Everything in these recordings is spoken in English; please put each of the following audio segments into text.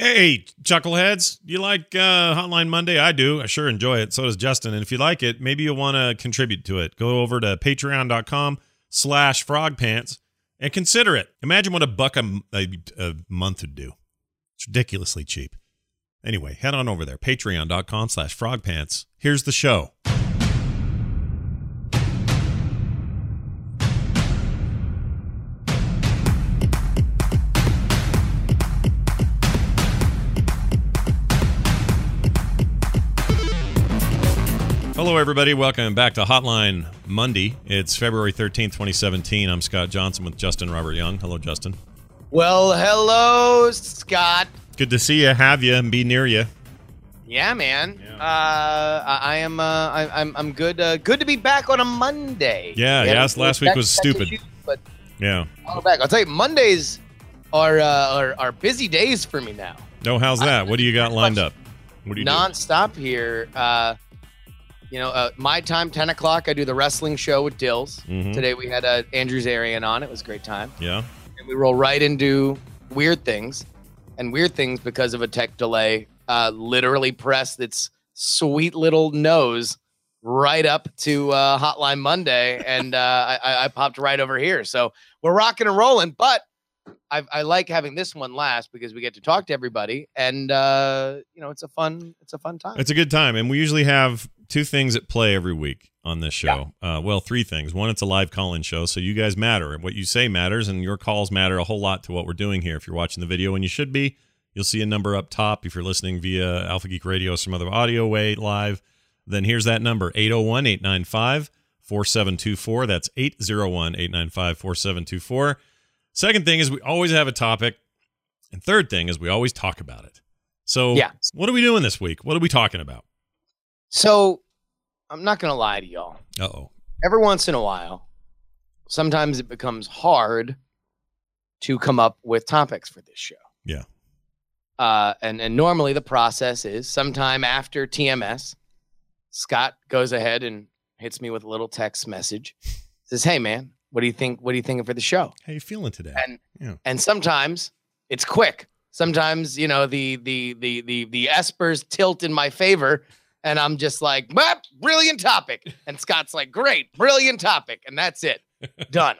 Hey, chuckleheads, you like uh, Hotline Monday? I do. I sure enjoy it. So does Justin. And if you like it, maybe you'll want to contribute to it. Go over to patreon.com slash frogpants and consider it. Imagine what a buck a, a, a month would do. It's ridiculously cheap. Anyway, head on over there, patreon.com slash frogpants. Here's the show. Hello, everybody. Welcome back to Hotline Monday. It's February 13th, 2017. I'm Scott Johnson with Justin Robert Young. Hello, Justin. Well, hello, Scott. Good to see you, have you, and be near you. Yeah, man. Yeah. Uh, I, I am. Uh, I, I'm. I'm good. Uh, good to be back on a Monday. Yeah, had yes, last week was stupid. issues, but Yeah. I'll back. I'll tell you, Mondays are uh, are, are busy days for me now. No, how's that? What do you got lined up? What do you do? Non-stop here. You know, uh, my time, ten o'clock. I do the wrestling show with Dills. Mhm. Today we had uh, Andrew Zarian on. It was a great time. Yeah. and we roll right into weird things and weird things because of a tech delay uh literally pressed its sweet little nose right up to uh hotline monday and uh I, I popped right over here so we're rocking and rolling but I, I like having this one last because we get to talk to everybody and uh you know it's a fun it's a fun time It's a good time. And we usually have two things at play every week on this show. Uh, well, three things. One, it's a live call in show. So you guys matter. And what you say matters, and your calls matter a whole lot to what we're doing here. If you're watching the video, and you should be, you'll see a number up top. If you're listening via Alpha Geek Radio or some other audio way live, then here's that number 801 895 4724. That's 801 895 4724. Second thing is we always have a topic. And third thing is we always talk about it. So, Yeah. what are we doing this week? What are we talking about? So i'm not gonna lie to y'all Uh oh. every once in a while, sometimes it becomes hard to come up with topics for this show. Yeah. Uh, and and normally the process is sometime after TMS, Scott goes ahead and hits me with a little text message, says, "Hey man, what do you think? What are you thinking for the show?" How you feeling today? And Yeah. and sometimes it's quick. Sometimes you know the the the the the espers tilt in my favor, and I'm just like, "Bah, brilliant topic. And Scott's like, great, brilliant topic. And that's it. Done.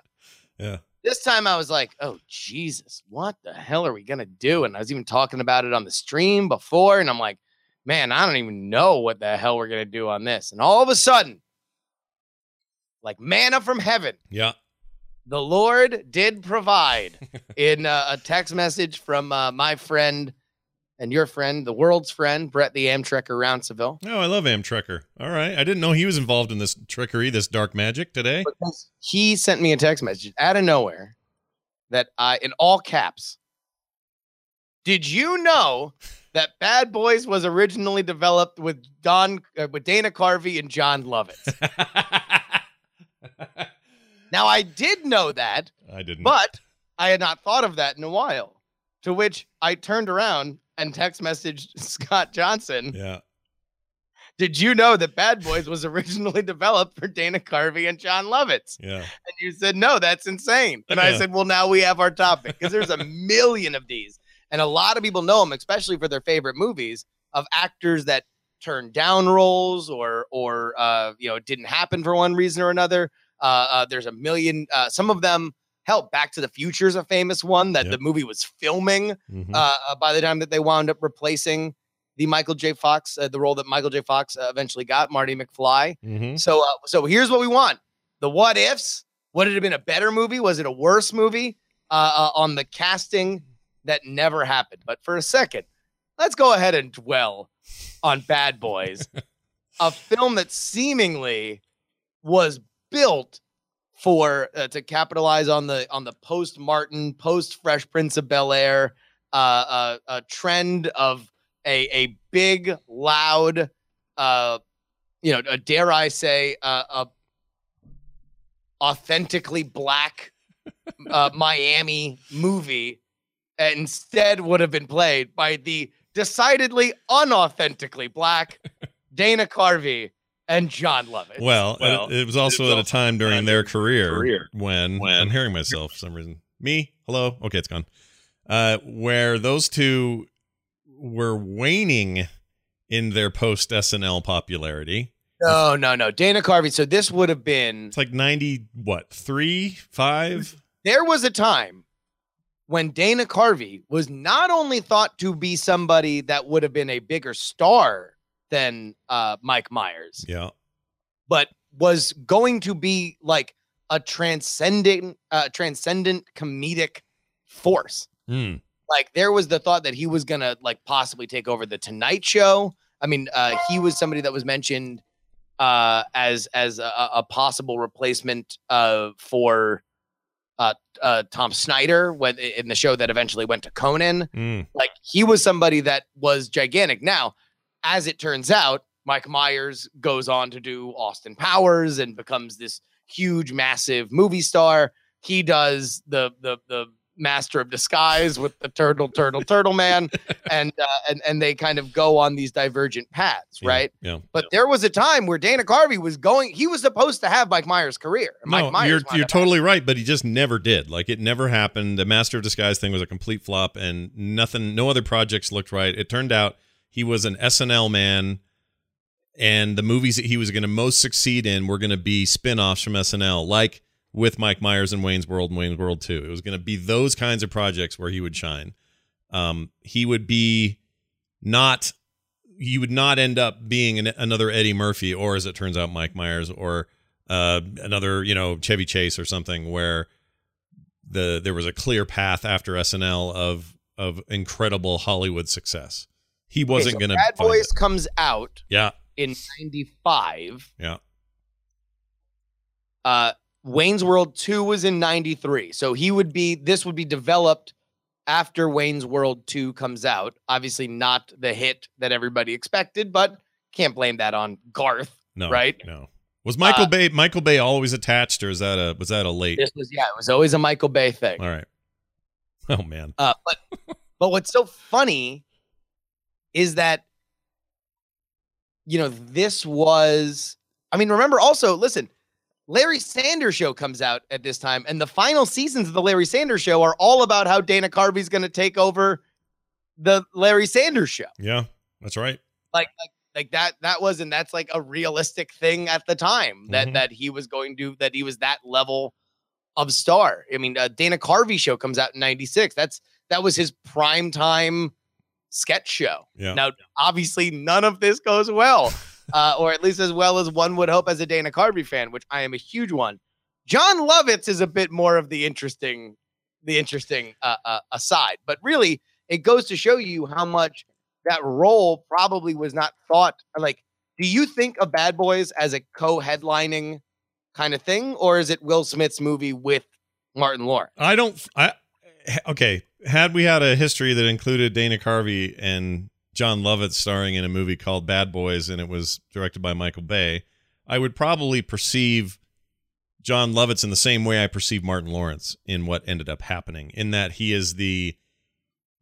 Yeah. This time I was like, oh, Jesus, what the hell are we going to do? And I was even talking about it on the stream before. And I'm like, man, I don't even know what the hell we're going to do on this. And all of a sudden, like manna from heaven, Yeah. the Lord did provide in uh, a text message from uh, my friend and your friend, the world's friend, Brett the Amtrekker Rounceville. Oh, I love Amtrekker. All right. I didn't know he was involved in this trickery, this dark magic today. because he sent me a text message out of nowhere that I, in all caps, did you know that Bad Boys was originally developed with Don, uh, with Dana Carvey and Jon Lovitz? now I did know that, I didn't. but I had not thought of that in a while. To which I turned around and text messaged Scott Johnson. yeah. Did you know that Bad Boys was originally developed for Dana Carvey and Jon Lovitz? Yeah. And you said, no, that's insane. And I said, well, now we have our topic because there's a million of these. And a lot of people know them, especially for their favorite movies of actors that turned down roles or, or, uh, you know, it didn't happen for one reason or another. Uh, uh, there's a million, uh, some of them, hell, Back to the Future is a famous one that Yep. the movie was filming Mhm. uh, uh, by the time that they wound up replacing the Michael J. Fox, uh, the role that Michael J. Fox uh, eventually got, Marty McFly. Mhm. So, uh, so here's what we want: the what ifs. Would it have been a better movie? Was it a worse movie? Uh, uh, on the casting that never happened. But for a second, let's go ahead and dwell on Bad Boys, a film that seemingly was built for uh, to capitalize on the on the post Martin, post Fresh Prince of Bel Air, uh, uh, a trend of a a big, loud, uh, you know, dare I say, uh, a authentically black uh, Miami movie instead would have been played by the decidedly unauthentically black Dana Carvey and Jon Lovitz. Well, it- Well, it, was also was at a time during their career, career when, when- I'm hearing myself for some reason. Me? Hello? Okay, it's gone. Uh, where those two were waning in their post SNL popularity. No, no, no. Dana Carvey. So this would have been It's like 90 what? 3, 5? there was a time when Dana Carvey was not only thought to be somebody that would have been a bigger star than uh, Mike Myers, Yeah. but was going to be like a transcendent, uh, transcendent comedic force. Mm. Like there was the thought that he was gonna like possibly take over the Tonight Show. I mean, uh, he was somebody that was mentioned uh, as as a, a possible replacement uh, for uh, uh, Tom Snyder when in the show that eventually went to Conan. Mm. Like he was somebody that was gigantic. Now, as it turns out, Mike Myers goes on to do Austin Powers and becomes this huge, massive movie star. He does the the the Master of Disguise with the turtle, turtle, turtle man, and uh, and and they kind of go on these divergent paths, right? Yeah. But there was a time where Dana Carvey was going. He was supposed to have Mike Myers' career. Mike No, Myers you're you're totally right, but he just never did. Like it never happened. The Master of Disguise thing was a complete flop, and nothing, no other projects looked right. It turned out he was an SNL man, and the movies that he was going to most succeed in were going to be spin-offs from SNL, like with Mike Myers and Wayne's World and Wayne's World Two. It was going to be those kinds of projects where he would shine. Um, he would be not. He would not end up being an, another Eddie Murphy, or as it turns out, Mike Myers, or uh, another you know Chevy Chase or something where the there was a clear path after SNL of of incredible Hollywood success. He wasn't so going to Bad Boys comes out Yeah, in '95. yeah. Uh, Wayne's World 2 was in 93. So he would be, this would be developed after Wayne's World 2 comes out. Obviously, not the hit that everybody expected, but can't blame that on Garth. No, Right? No. Was Michael Uh, Bay Michael Bay always attached, or is that a was that a late? This was, yeah, it was always a Michael Bay thing. All right. Oh man. Uh, but but what's so funny is that you know this was I mean remember also listen Larry Sanders show comes out at this time and the final seasons of the Larry Sanders show are all about how Dana Carvey's going to take over the Larry Sanders show Yeah, that's right. like like like that that was and that's like a realistic thing at the time that Mhm. that he was going to that he was that level of star i mean uh, dana carvey show comes out in 96 that's that was his prime time sketch show Yeah. now obviously none of this goes well uh, or at least as well as one would hope as a dana carvey fan which i am a huge one jon lovitz is a bit more of the interesting the interesting uh, uh, aside but really it goes to show you how much that role probably was not thought like do you think of bad boys as a co-headlining kind of thing or is it will smith's movie with martin lawrence I don't. I okay. Had we had a history that included Dana Carvey and Jon Lovitz starring in a movie called Bad Boys, and it was directed by Michael Bay, I would probably perceive Jon Lovitz in the same way I perceive Martin Lawrence in what ended up happening, in that he is the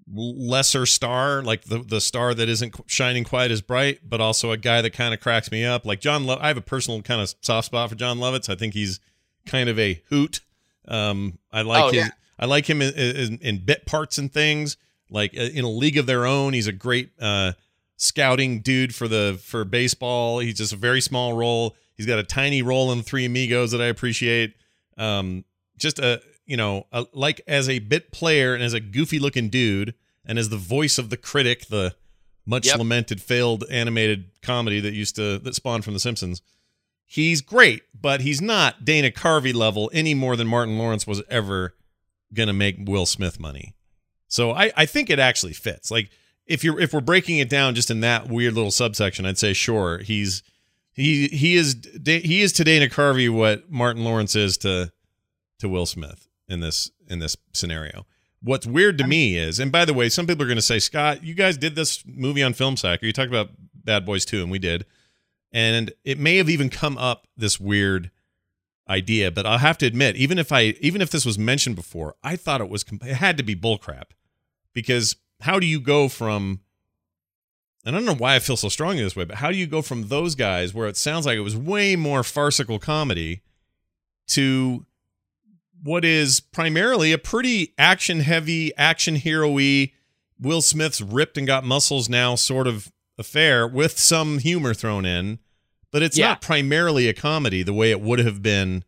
lesser star, like the the star that isn't shining quite as bright, but also a guy that kind of cracks me up. Like John, Lo- I have a personal kind of soft spot for John Lovitz. I think he's kind of a hoot. Um, I like Oh, his, yeah. I like him in, in, in bit parts and things. Like uh, in a league of their own, he's a great uh, scouting dude for the for baseball. He's just a very small role. He's got a tiny role in Three Amigos that I appreciate. Um, just a you know, a, like as a bit player and as a goofy looking dude, and as the voice of the critic, the much Yep. lamented failed animated comedy that used to that spawned from The Simpsons. He's great, but he's not Dana Carvey level any more than Martin Lawrence was ever gonna make Will Smith money. So I, I think it actually fits. Like if you're if we're breaking it down just in that weird little subsection, I'd say sure he's he he is he is to Dana Carvey what Martin Lawrence is to to Will Smith in this in this scenario. What's weird to me is, and by the way, some people are going to say, Scott, you guys did this movie on Film Sack, or you talked about Bad Boys 2, and we did. And it may have even come up this weird idea, but I'll have to admit, even if I even if this was mentioned before, I thought it was it had to be bullcrap. Because how do you go from and I don't know why I feel so strongly this way, but how do you go from those guys where it sounds like it was way more farcical comedy to what is primarily a pretty action heavy, action hero-y, Will Smith's ripped and got muscles now sort of affair with some humor thrown in, but it's Yeah. not primarily a comedy the way it would have been.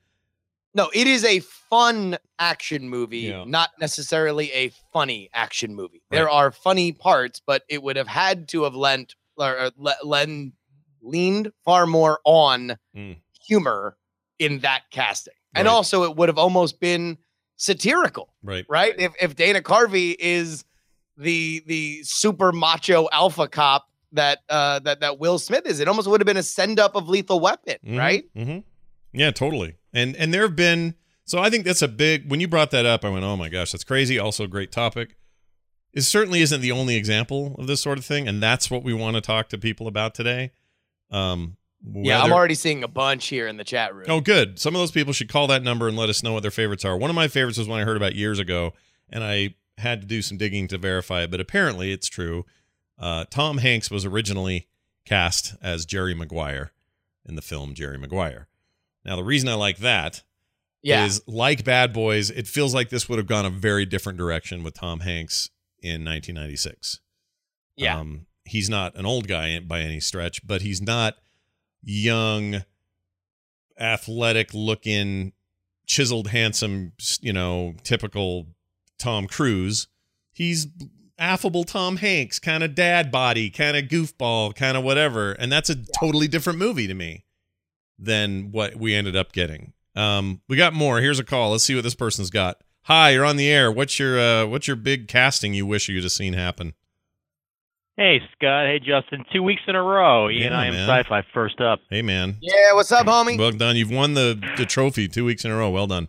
No, it is a fun action movie, Yeah. not necessarily a funny action movie. Right. There are funny parts, but it would have had to have lent or or le- len, leaned far more on Mm. humor in that casting. And Right. also it would have almost been satirical, Right. right? If if Dana Carvey is the the super macho alpha cop that uh that that Will Smith is, it almost would have been a send up of Lethal Weapon, right? hmm Yeah, totally. And and there have been so I think that's a big when you brought that up, I went, Oh my gosh, that's crazy. Also great topic. It certainly isn't the only example of this sort of thing, and that's what we want to talk to people about today. Um Yeah, I'm already seeing a bunch here in the chat room. Oh, good. Some of those people should call that number and let us know what their favorites are. One of my favorites was one I heard about years ago, and I had to do some digging to verify it, but apparently it's true. Uh, Tom Hanks was originally cast as Jerry Maguire in the film Jerry Maguire. Now, the reason I like that is yeah, like Bad Boys, it feels like this would have gone a very different direction with Tom Hanks in 1996. yeah, Um, he's not an old guy by any stretch, but he's not young, athletic looking, chiseled, handsome, you know, typical Tom Cruise. He's affable Tom Hanks, kind of dad body, kind of goofball, kind of whatever. And that's a totally different movie to me than what we ended up getting. Um, we got more. Here's a call. Let's see what this person's got. Hi, you're on the air. What's your uh, what's your big casting you wish you'd have seen happen? Hey, Scott. Hey, Justin. Two weeks in a row. Ian, Yeah, I am sci-fi first up. Hey, man. yeah. What's up, homie? Well done. You've won the the trophy two weeks in a row. Well done.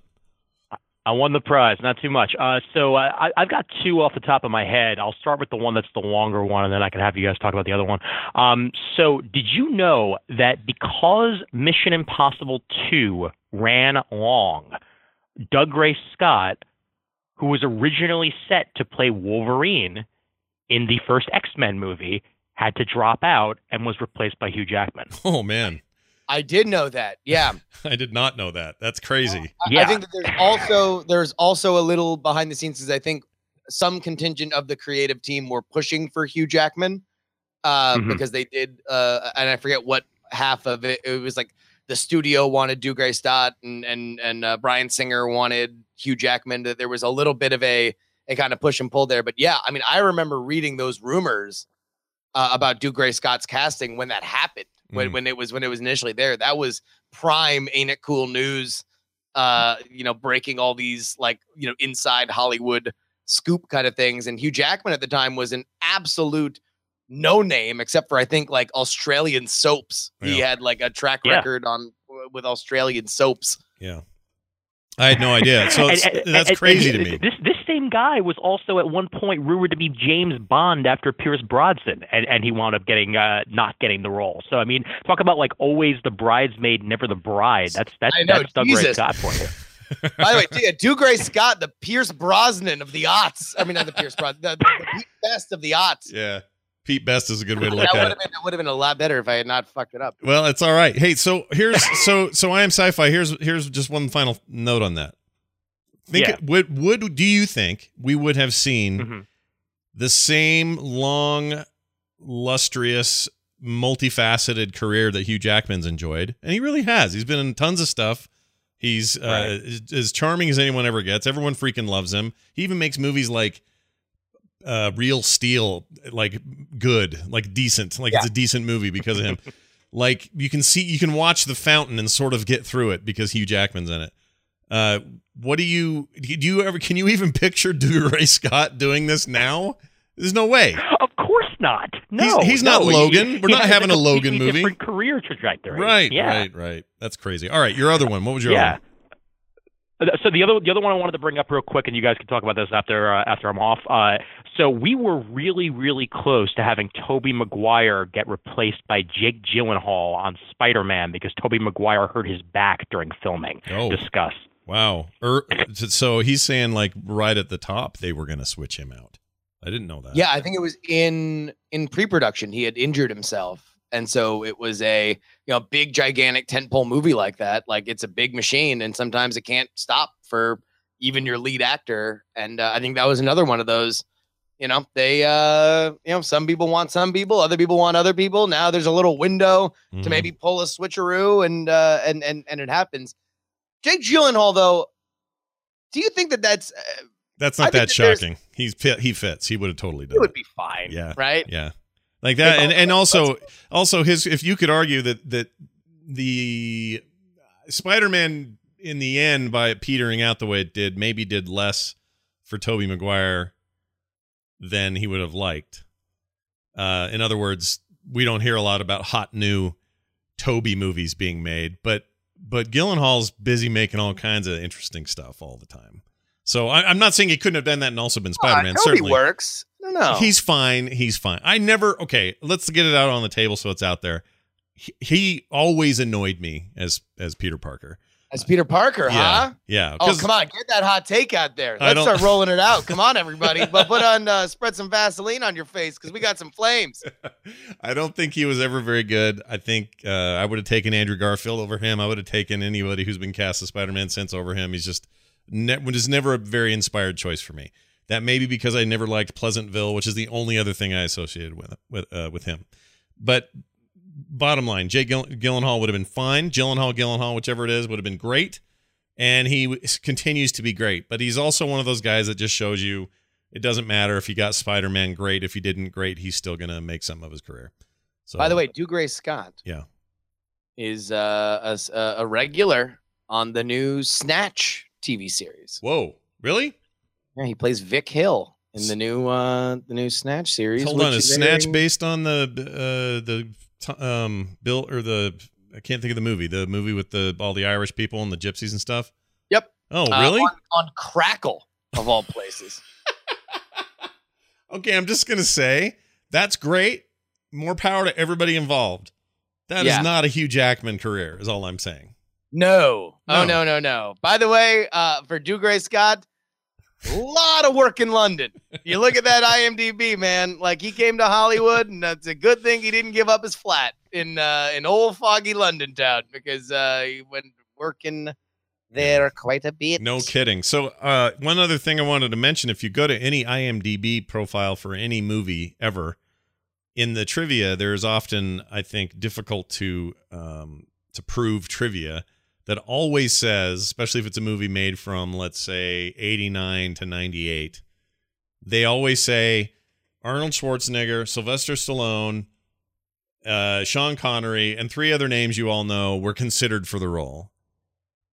I won the prize, not too much. Uh, so I, I've got two off the top of my head. I'll start with the one that's the longer one, and then I can have you guys talk about the other one. Um, so did you know that because Mission Impossible 2 ran long, Dougray Scott, who was originally set to play Wolverine in the first X-Men movie, had to drop out and was replaced by Hugh Jackman. Oh man, I did know that. Yeah, I did not know that. That's crazy. I- I Yeah. think that there's also there's also a little behind the scenes because I think some contingent of the creative team were pushing for Hugh Jackman uh, Mhm. because they did, uh, and I forget what half of it. It was like the studio wanted Dougray Scott and and and uh, Bryan Singer wanted Hugh Jackman. That there was a little bit of a a kind of push and pull there. But yeah, I mean, I remember reading those rumors uh, about Dougray Scott's casting when that happened. When Mm. when it was when it was initially there, that was prime ain't it cool news uh you know breaking all these like you know inside hollywood scoop kind of things and hugh jackman at the time was an absolute no name except for i think like australian soaps he had like a track Yeah. record on with australian soaps Yeah, I had no idea. So And- and- that's and- crazy and to me. This this same guy was also at one point rumored to be James Bond after Pierce Brosnan, and, and he wound up getting uh, not getting the role. So I mean, talk about like always the bridesmaid, never the bride. That's that's I know, that's Dougray Jesus. Scott for you. by the way D- Dougray scott the pierce brosnan of the aughts i mean not the pierce brosnan the, the best of the aughts Yeah, Pete Best is a good way to that look would at have it. been that would have been a lot better if i had not fucked it up Well, it's all right. Hey, so here's so so I am sci-fi. Here's here's just one final note on that. Think Yeah. would would do you think we would have seen Mhm. the same long, lustrous, multifaceted career that Hugh Jackman's enjoyed, and he really has. He's been in tons of stuff. He's uh, Right. as, as charming as anyone ever gets. Everyone freaking loves him. He even makes movies like uh, Real Steel, like good, like decent, like it's a decent movie because of him. like you can see, you can watch The Fountain and sort of get through it because Hugh Jackman's in it. Uh, what do you do? You ever can you even picture Ray Scott doing this now? There's no way. Of course not. No, he's no. not Logan. We're he not has a having a Logan movie. Different career trajectory. Right, Yeah. right, right. That's crazy. All right, your other one. What was your yeah. other So the other the other one I wanted to bring up real quick, and you guys can talk about this after uh, after I'm off. Uh, so we were really really close to having Tobey Maguire get replaced by Jake Gyllenhaal on Spider-Man because Tobey Maguire hurt his back during filming. Oh, Discuss. wow. Er, so he's saying like right at the top they were going to switch him out. I didn't know that. Yeah, I think it was in in pre-production. He had injured himself, and so it was a you know big gigantic tentpole movie like that. Like it's a big machine, and sometimes it can't stop for even your lead actor. And uh, I think that was another one of those You know, they uh you know, some people want some people, other people want other people. Now there's a little window Mhm. to maybe pull a switcheroo and uh and and and it happens. Jake Gyllenhaal though, do you think that that's uh, That's not think that that shocking. He's fit. He fits. He would have totally done it would be fine, Yeah. right? Yeah, like that, and and also also his. If you could argue that that the Spider-Man in the end, by it petering out the way it did, maybe did less for Tobey Maguire than he would have liked. Uh, in other words, we don't hear a lot about hot new Tobey movies being made, but but Gyllenhaal's busy making all kinds of interesting stuff all the time. So I, I'm not saying he couldn't have done that and also been Spider-Man. Uh, Tobey Certainly, works. No, no. He's fine. He's fine. I never. Okay, let's get it out on the table so it's out there. He, he always annoyed me as as Peter Parker. As Peter Parker, Yeah, huh? yeah. Oh, come on, get that hot take out there. Let's start rolling it out. Come on, everybody. But put on uh, spread some Vaseline on your face because we got some flames. I don't think he was ever very good. I think uh, I would have taken Andrew Garfield over him. I would have taken anybody who's been cast as Spider Man since over him. He's just ne- was never a very inspired choice for me. That may be because I never liked Pleasantville, which is the only other thing I associated with with uh, with him. But bottom line, Jay Gill- Gyllenhaal would have been fine. Gyllenhaal, Gyllenhaal, whichever it is, would have been great, and he w- continues to be great. But he's also one of those guys that just shows you it doesn't matter if he got Spider Man great. If he didn't great, he's still gonna make something of his career. So By the way, Dougray Scott Yeah. is uh, a, a- regular on the new Snatch TV series. whoa, really? Yeah, he plays Vic Hill in the new uh, the new Snatch series. Hold on, is Snatch based on the uh the um Bill or the I can't think of the movie, the movie with the all the Irish people and the gypsies and stuff. Yep. Oh, uh, really? on, on Crackle of all places. okay, I'm just gonna say that's great. More power to everybody involved. That is Yeah. not a Hugh Jackman career, is all I'm saying. No. No. Oh no, no, no. By the way, uh, for Dougray Scott, a lot of work in London. You look at that IMDb, man. Like he came to Hollywood, and it's a good thing he didn't give up his flat in uh, in old foggy London town because uh, he went working there quite a bit. No kidding. So, uh, one other thing I wanted to mention: if you go to any IMDb profile for any movie ever, in the trivia, there's often, I think, difficult to um, to prove trivia that always says, especially if it's a movie made from, let's say, '89 to '98, they always say Arnold Schwarzenegger, Sylvester Stallone, uh, Sean Connery, and three other names you all know were considered for the role.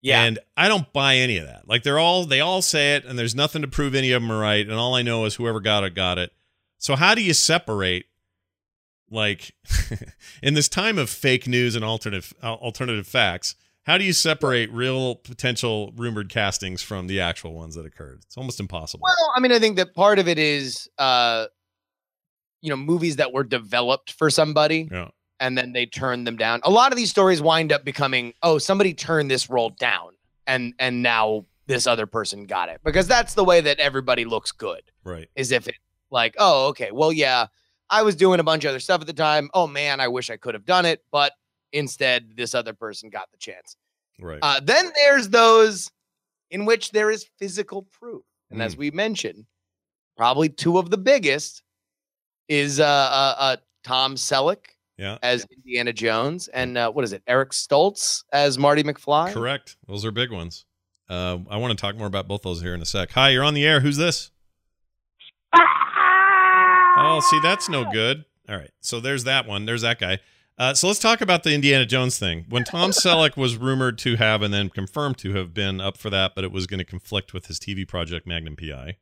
Yeah. And I don't buy any of that. Like they're all they all say it and there's nothing to prove any of them are right and all I know is whoever got it got it. So how do you separate like in this time of fake news and alternative uh, alternative facts, how do you separate real potential rumored castings from the actual ones that occurred? It's almost impossible. Well, I mean, I think that part of it is, uh, you know, movies that were developed for somebody yeah. and then they turn them down. A lot of these stories wind up becoming, oh, somebody turned this role down and and now this other person got it because that's the way that everybody looks good. Right. Is if it like, oh, okay, well, yeah, I was doing a bunch of other stuff at the time. Oh man, I wish I could have done it, but instead this other person got the chance. Right. Uh, then there's those in which there is physical proof. And Mm. as we mentioned, probably two of the biggest is uh, uh, uh, Tom Selleck yeah. as Indiana Jones and uh, what is it, Eric Stoltz as Marty McFly. Correct. Those are big ones. Uh, I want to talk more about both those here in a sec. Hi, you're on the air. Who's this? Oh, see, that's no good. All right. So there's that one. There's that guy. Uh, so let's talk about the Indiana Jones thing. When Tom Selleck was rumored to have and then confirmed to have been up for that, but it was going to conflict with his TV project Magnum PI.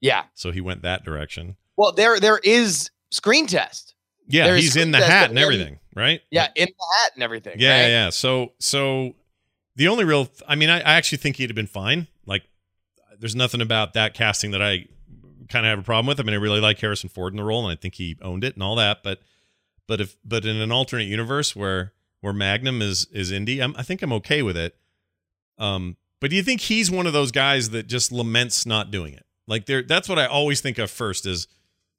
Yeah. So he went that direction. Well, there there is screen test. Yeah, There's he's in the hat and everything, right? Yeah, in the hat and everything. Yeah, right? yeah, yeah. So, so the only real, I mean, I, I actually think he'd have been fine. Like, there's nothing about that casting that I kind of have a problem with. I mean, I really like Harrison Ford in the role, and I think he owned it and all that. But, but if, but in an alternate universe where where Magnum is is indie, I'm, I think I'm okay with it. Um, but do you think he's one of those guys that just laments not doing it? Like, there, that's what I always think of first is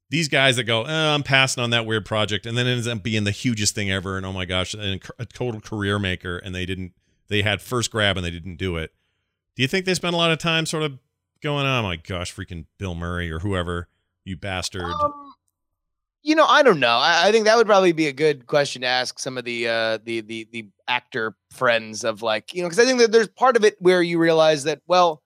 these guys that go, eh, I'm passing on that weird project, and then ends up being the hugest thing ever, and oh my gosh, and a total career maker, and they didn't, they had first grab and they didn't do it. Do you think they spent a lot of time sort of going, oh my gosh, freaking Bill Murray or whoever, You bastard. Um, you know, I don't know. I, I, think that would probably be a good question to ask some of the uh, the the the actor friends of like you know because I think that there's part of it where you realize that well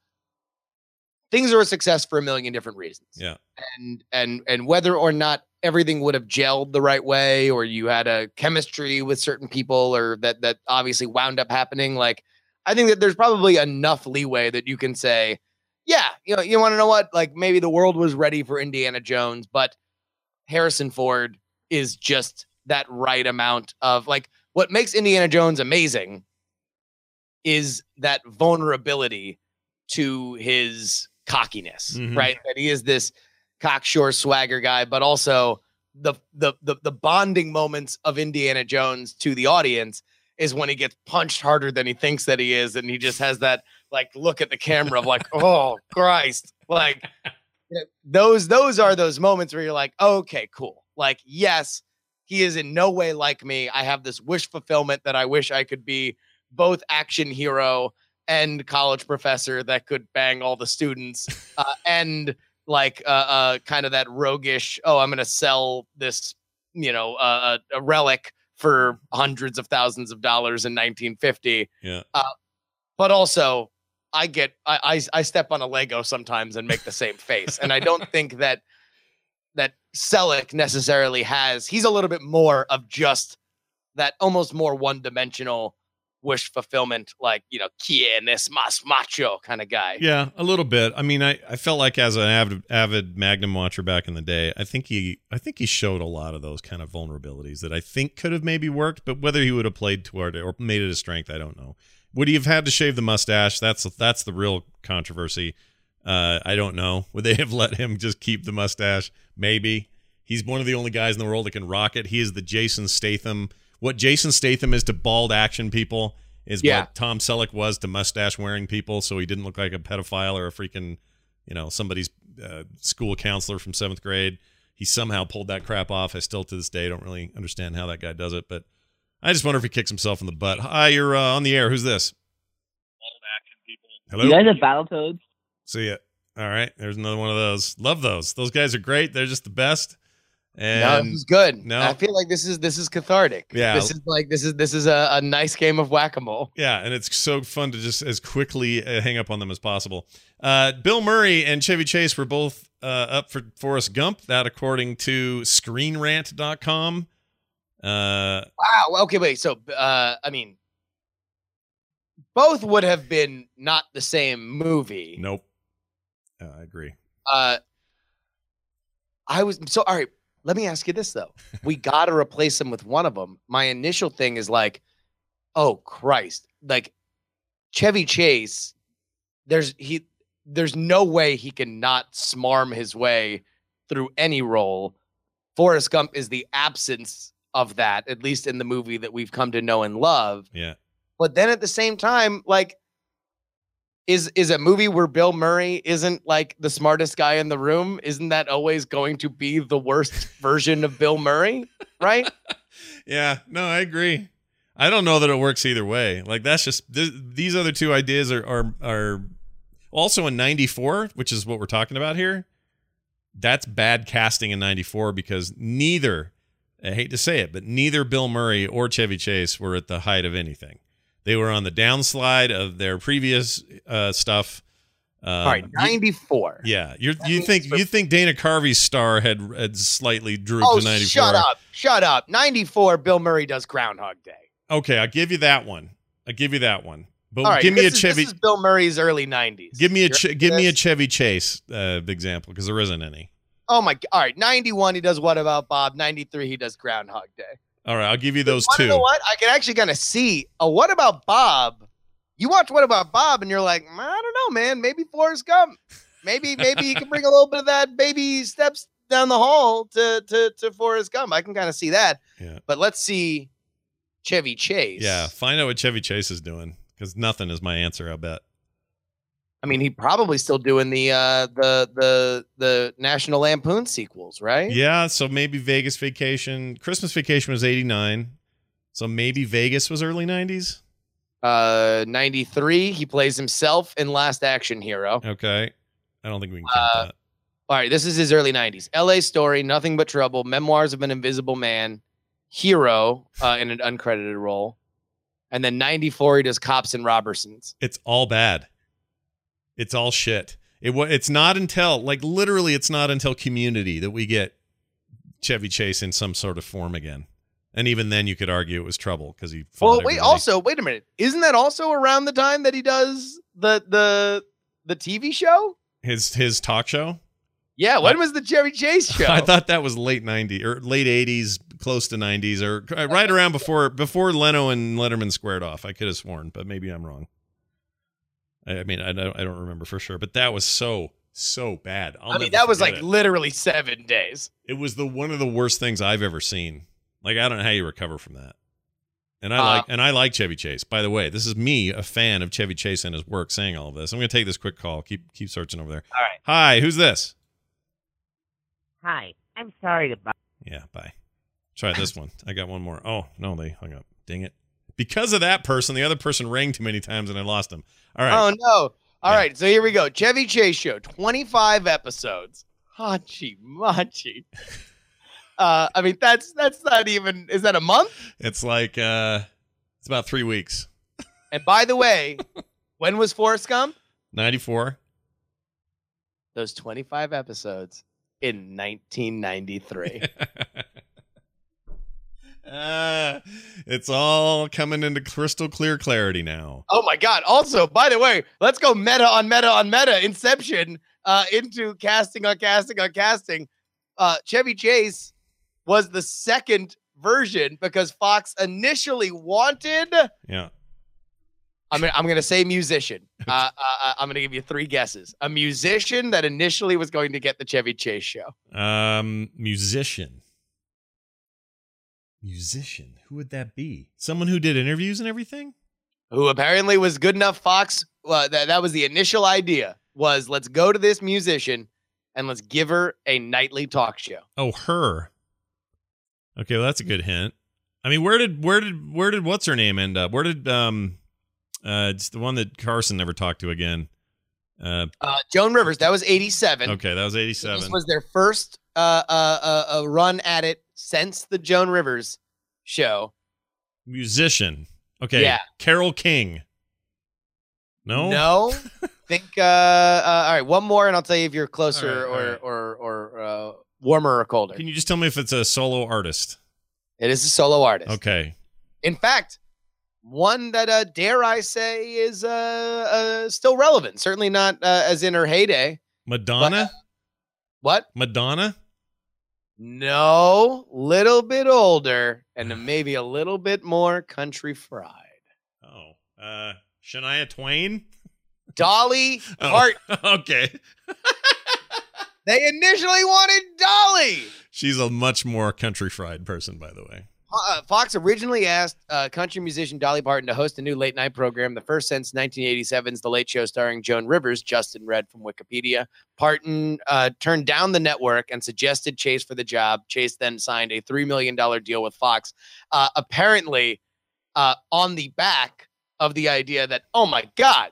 things are a success for a million different reasons. Yeah. And and and whether or not everything would have gelled the right way or you had a chemistry with certain people or that that obviously wound up happening like I think that there's probably enough leeway that you can say yeah, you know, you want to know what? Like maybe the world was ready for Indiana Jones, but Harrison Ford is just that right amount of like what makes Indiana Jones amazing is that vulnerability to his cockiness, mm-hmm. right? That he is this cocksure swagger guy, but also the, the the the bonding moments of Indiana Jones to the audience is when he gets punched harder than he thinks that he is, and he just has that like look at the camera of like, oh Christ, like you know, those those are those moments where you're like, okay, cool. Like, yes, he is in no way like me. I have this wish fulfillment that I wish I could be both action hero and college professor that could bang all the students uh, and like uh, uh kind of that roguish oh i'm gonna sell this you know uh, a relic for hundreds of thousands of dollars in 1950 yeah uh, but also I get I, I I step on a Lego sometimes and make the same face, and I don't think that that Selleck necessarily has. He's a little bit more of just that almost more one dimensional wish fulfillment, like you know, quien es más macho kind of guy. Yeah, a little bit. I mean, I, I felt like as an avid avid Magnum watcher back in the day, I think he I think he showed a lot of those kind of vulnerabilities that I think could have maybe worked, but whether he would have played toward it or made it a strength, I don't know. Would he have had to shave the mustache? That's that's the real controversy. Uh, I don't know. Would they have let him just keep the mustache? Maybe. He's one of the only guys in the world that can rock it. He is the Jason Statham. What Jason Statham is to bald action people is yeah. what Tom Selleck was to mustache wearing people, so he didn't look like a pedophile or a freaking, you know, somebody's uh, school counselor from seventh grade. He somehow pulled that crap off. I still to this day don't really understand how that guy does it, but I just wonder if he kicks himself in the butt. Hi, you're uh, on the air. Who's this? Hello. You guys have Battletoads? See it. All right. There's another one of those. Love those. Those guys are great. They're just the best. And no, this is good. No, I feel like this is this is cathartic. Yeah, this is like this is this is a, a nice game of whack a mole. Yeah, and it's so fun to just as quickly uh, hang up on them as possible. Uh, Bill Murray and Chevy Chase were both uh, up for Forrest Gump. That according to ScreenRant.com. Uh, wow. Okay, wait. So, uh, I mean, both would have been not the same movie. Nope. Uh, I agree. Uh, I was so all right. Let me ask you this though: We got to replace him with one of them. My initial thing is like, oh Christ! Like Chevy Chase, there's he, there's no way he can not smarm his way through any role. Forrest Gump is the absence of that, at least in the movie that we've come to know and love. Yeah. But then at the same time, like, is is a movie where Bill Murray isn't like the smartest guy in the room? Isn't that always going to be the worst version of Bill Murray? Right? yeah. No, I agree. I don't know that it works either way. Like that's just th- these other two ideas are are are also in 94, which is what we're talking about here. That's bad casting in 94 because neither I hate to say it, but neither Bill Murray or Chevy Chase were at the height of anything. They were on the downslide of their previous uh, stuff. Uh, All right, ninety four. Yeah, you you think for- you think Dana Carvey's star had had slightly drooped oh, to ninety four? Shut up! Shut up! Ninety four. Bill Murray does Groundhog Day. Okay, I'll give you that one. I'll give you that one. But right, give me a is, Chevy. This is Bill Murray's early nineties. Give me a give me a Chevy Chase uh, example because there isn't any. Oh my! All right, ninety-one. He does What About Bob? Ninety-three. He does Groundhog Day. All right, I'll give you those two. You know what? I can actually kind of see a What About Bob. You watch What About Bob, and you're like, mm, I don't know, man. Maybe Forrest Gump. Maybe maybe he can bring a little bit of that baby steps down the hall to to to Forrest Gump. I can kind of see that. Yeah. But let's see Chevy Chase. Yeah, find out what Chevy Chase is doing because nothing is my answer. I bet. I mean, he probably still doing the uh the the the National Lampoon sequels, right? Yeah, so maybe Vegas Vacation, Christmas Vacation was 89. So maybe Vegas was early 90s? Uh 93, he plays himself in Last Action Hero. Okay. I don't think we can count uh, that. All right, this is his early 90s. LA Story, Nothing But Trouble, Memoirs of an Invisible Man, Hero uh, in an uncredited role. And then 94, he does Cops and Robbersons. It's all bad. It's all shit. It it's not until like literally it's not until community that we get Chevy Chase in some sort of form again. And even then you could argue it was trouble because he Well, wait, everybody. also, wait a minute. Isn't that also around the time that he does the the the TV show? his his talk show. Yeah, when I- was the Chevy Chase show? I thought that was late 90s or late 80s, close to 90s or uh, right around before before Leno and Letterman squared off. I could have sworn, but maybe I'm wrong. I I mean, I don't, I don't remember for sure, but that was so so bad. I'll I mean, that was like it. literally seven days. it was the one of the worst things I've ever seen. Like I don't know how you recover from that. And I Uh, like and I like Chevy Chase. By the way, this is me, a fan of Chevy Chase and his work, saying all of this. I'm going to take this quick call. Keep keep searching over there. All right. Hi, who's this? Hi, I'm sorry to bother. Yeah, bye. Try this one. I got one more. Oh no, they hung up. Dang it! Because of that person, the other person rang too many times and I lost him. All right. Oh no. All Yeah. right, so here we go. Chevy Chase show, 25 episodes. Hachi machi. Uh, I mean, that's that's not even. Is that a month? It's like uh, it's about three weeks. And by the way, when was Forrest Gump? Ninety four. Those 25 episodes in 1993. uh, it's all coming into crystal clear clarity now. oh my God! Also, by the way, let's go meta on meta on meta. Inception uh, into casting on casting on casting. Uh, Chevy Chase was the second version because Fox initially wanted. Yeah. I'm gonna, I'm gonna say musician. Uh, uh, I'm gonna give you three guesses. A musician that initially was going to get the Chevy Chase show. Um, musician. Musician. Who would that be? Someone who did interviews and everything? who apparently was good enough fox uh, that, that was the initial idea was let's go to this musician and let's give her a nightly talk show Oh, her. Okay, well that's a good hint. I mean, where did where did where did what's her name end up? Where did um uh it's the one that Carson never talked to again. Uh uh, joan rivers that was 87 okay, that was this 87. was their first uh, uh, uh, uh, run at it since the joan rivers show Musician. Okay. Yeah. Carole King. No? no think uh, uh, all right one more and i'll tell you if you're closer right, or, right. or or uh, warmer or colder Can you just tell me if it's a solo artist? it is a solo artist Okay. In fact, one that uh, dare I say is uh, uh, still relevant. Certainly not uh, as in her heyday. Madonna? What? Madonna? No, little bit older and maybe a little bit more country fried. Oh. Uh Shania Twain? Dolly Oh, Parton. okay. They initially wanted Dolly. She's a much more country fried person, by the way. Uh, Fox originally asked uh, country musician Dolly Parton to host a new late night program, the first since 1987's The Late Show starring Joan Rivers, Justin read from Wikipedia. Parton uh, turned down the network and suggested Chase for the job. Chase then signed a $3 million deal with Fox, uh, apparently uh, on the back of the idea that, oh my God,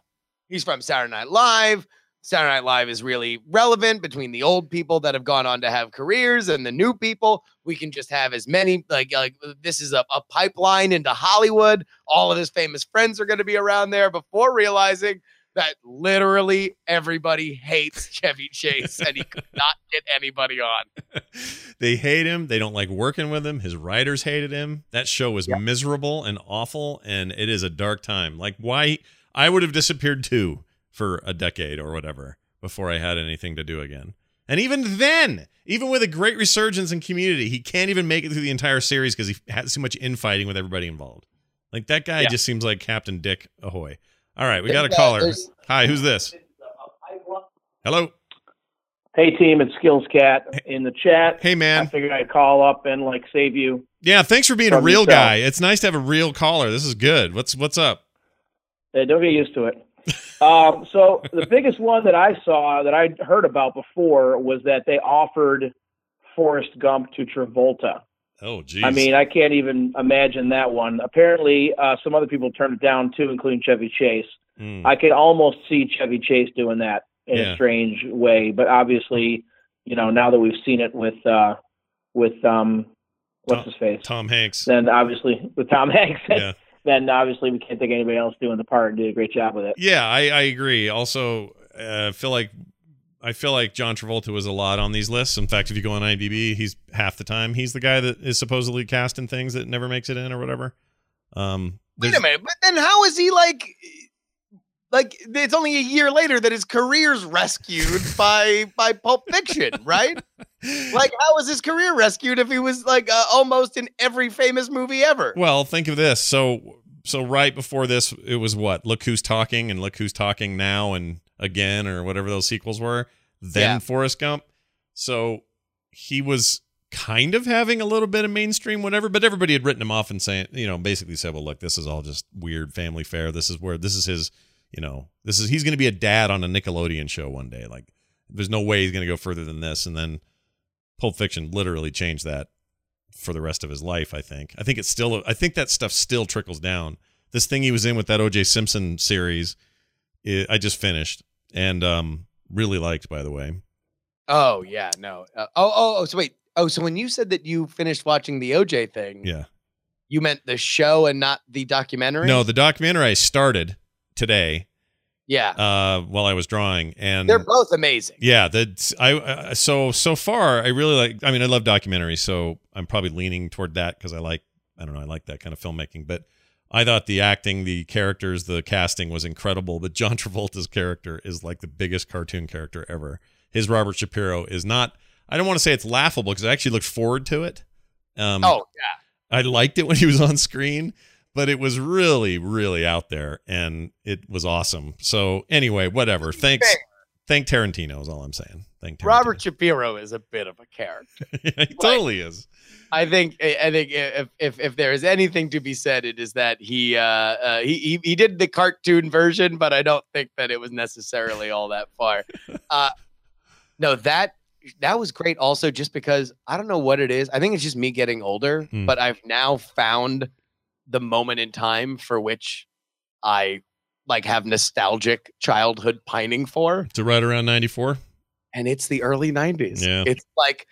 he's from Saturday Night Live. Saturday Night Live is really relevant between the old people that have gone on to have careers and the new people. We can just have as many like like uh, this is a, a pipeline into Hollywood. All of his famous friends are going to be around there before realizing that literally everybody hates Chevy Chase and he could not get anybody on. they hate him. They don't like working with him. His writers hated him. That show was Yep. miserable and awful, and it is a dark time. Like, why? I would have disappeared too for a decade or whatever before I had anything to do again. And even then, even with a great resurgence in community, he can't even make it through the entire series because he has too much infighting with everybody involved. Like, that guy Yeah. just seems like Captain Dick Ahoy. All right, we got a uh, caller. Hi, who's this? Hello. Hey team, it's Skills Cat in the chat. Hey, man, I man. figured I'd call up and like save you. Yeah, thanks for being a real yourself. guy. It's nice to have a real caller. This is good. What's what's up? Hey, don't get used to it. Um, so the biggest one that I saw that I'd heard about before was that they offered Forrest Gump to Travolta. Oh, geez. I mean, I can't even imagine that one. Apparently, uh, some other people turned it down too, including Chevy Chase. Mm. I could almost see Chevy Chase doing that in Yeah. a strange way, but obviously you know, now that we've seen it with uh, with um, what's Tom- his face, Tom Hanks. then obviously with Tom Hanks, Yeah. Then obviously we can't think anybody else doing the part and did a great job with it. Yeah, I, I agree. Also, uh, I feel like I feel like John Travolta was a lot on these lists. In fact, if you go on IMDb, he's half the time he's the guy that is supposedly cast in things that never makes it in or whatever. Um, Wait a minute, but then how is he like? Like it's only a year later that his career's rescued by by Pulp Fiction, right? Like how was his career rescued if he was like uh, almost in every famous movie ever? Well, think of this. So so right before this, it was what? Look who's talking and look who's talking now and again or whatever those sequels were. Then Yeah. Forrest Gump. So he was kind of having a little bit of mainstream whatever, but everybody had written him off and saying, you know, basically said, well, look, this is all just weird family fare. This is where this is his, you know, this is he's going to be a dad on a Nickelodeon show one day. Like there's no way he's going to go further than this. And then Pulp Fiction literally changed that for the rest of his life. I think. I think it's still. I think that stuff still trickles down. This thing he was in with that O.J. Simpson series, i I just finished and um really liked. By the way, Oh yeah, no. Uh, oh oh oh. So wait. Oh, so when you said that you finished watching the OJ thing, yeah. you meant the show and not the documentary? No, the documentary I started today Yeah, uh while I was drawing, and they're both amazing. yeah, that's I. Uh, so so far, I really like. I mean, I love documentaries, so I'm probably leaning toward that because I like. I don't know. I like that kind of filmmaking, but. I thought the acting, the characters, the casting was incredible, but John Travolta's character is like the biggest cartoon character ever. His Robert Shapiro is not. I don't want to say it's laughable because I actually looked forward to it. Um, Oh yeah. I liked it when he was on screen, but it was really, really out there, and it was awesome. So anyway, whatever. Thanks. fair. Thank Tarantino is all I'm saying. Thank Tarantino. Robert Shapiro is a bit of a character. Yeah, he totally is. I think I think if if if there is anything to be said, it is that he uh, uh he, he he did the cartoon version, but I don't think that it was necessarily all that far. Uh, no, that that was great. Also, just because I don't know what it is. I think it's just me getting older, Hmm. but I've now found the moment in time for which I like have nostalgic childhood pining for To right around 94. and it's the early 90s. Yeah. It's like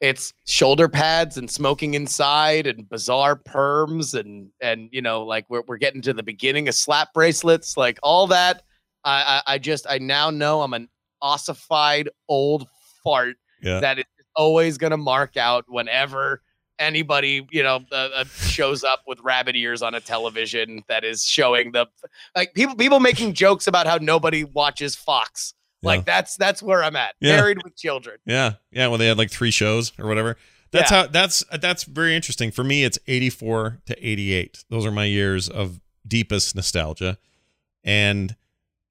it's shoulder pads and smoking inside and bizarre perms and and you know like we're we're getting to the beginning of slap bracelets like all that I I, I just I now know I'm an ossified old fart Yeah. that is always going to mark out whenever anybody you know uh, uh, shows up with rabbit ears on a television that is showing the like people people making jokes about how nobody watches Fox like that's that's where I'm at. Yeah. Married with children. Yeah. Yeah. When they had like three shows or whatever. That's Yeah. how that's that's very interesting. For me, it's 84 to 88. Those are my years of deepest nostalgia. And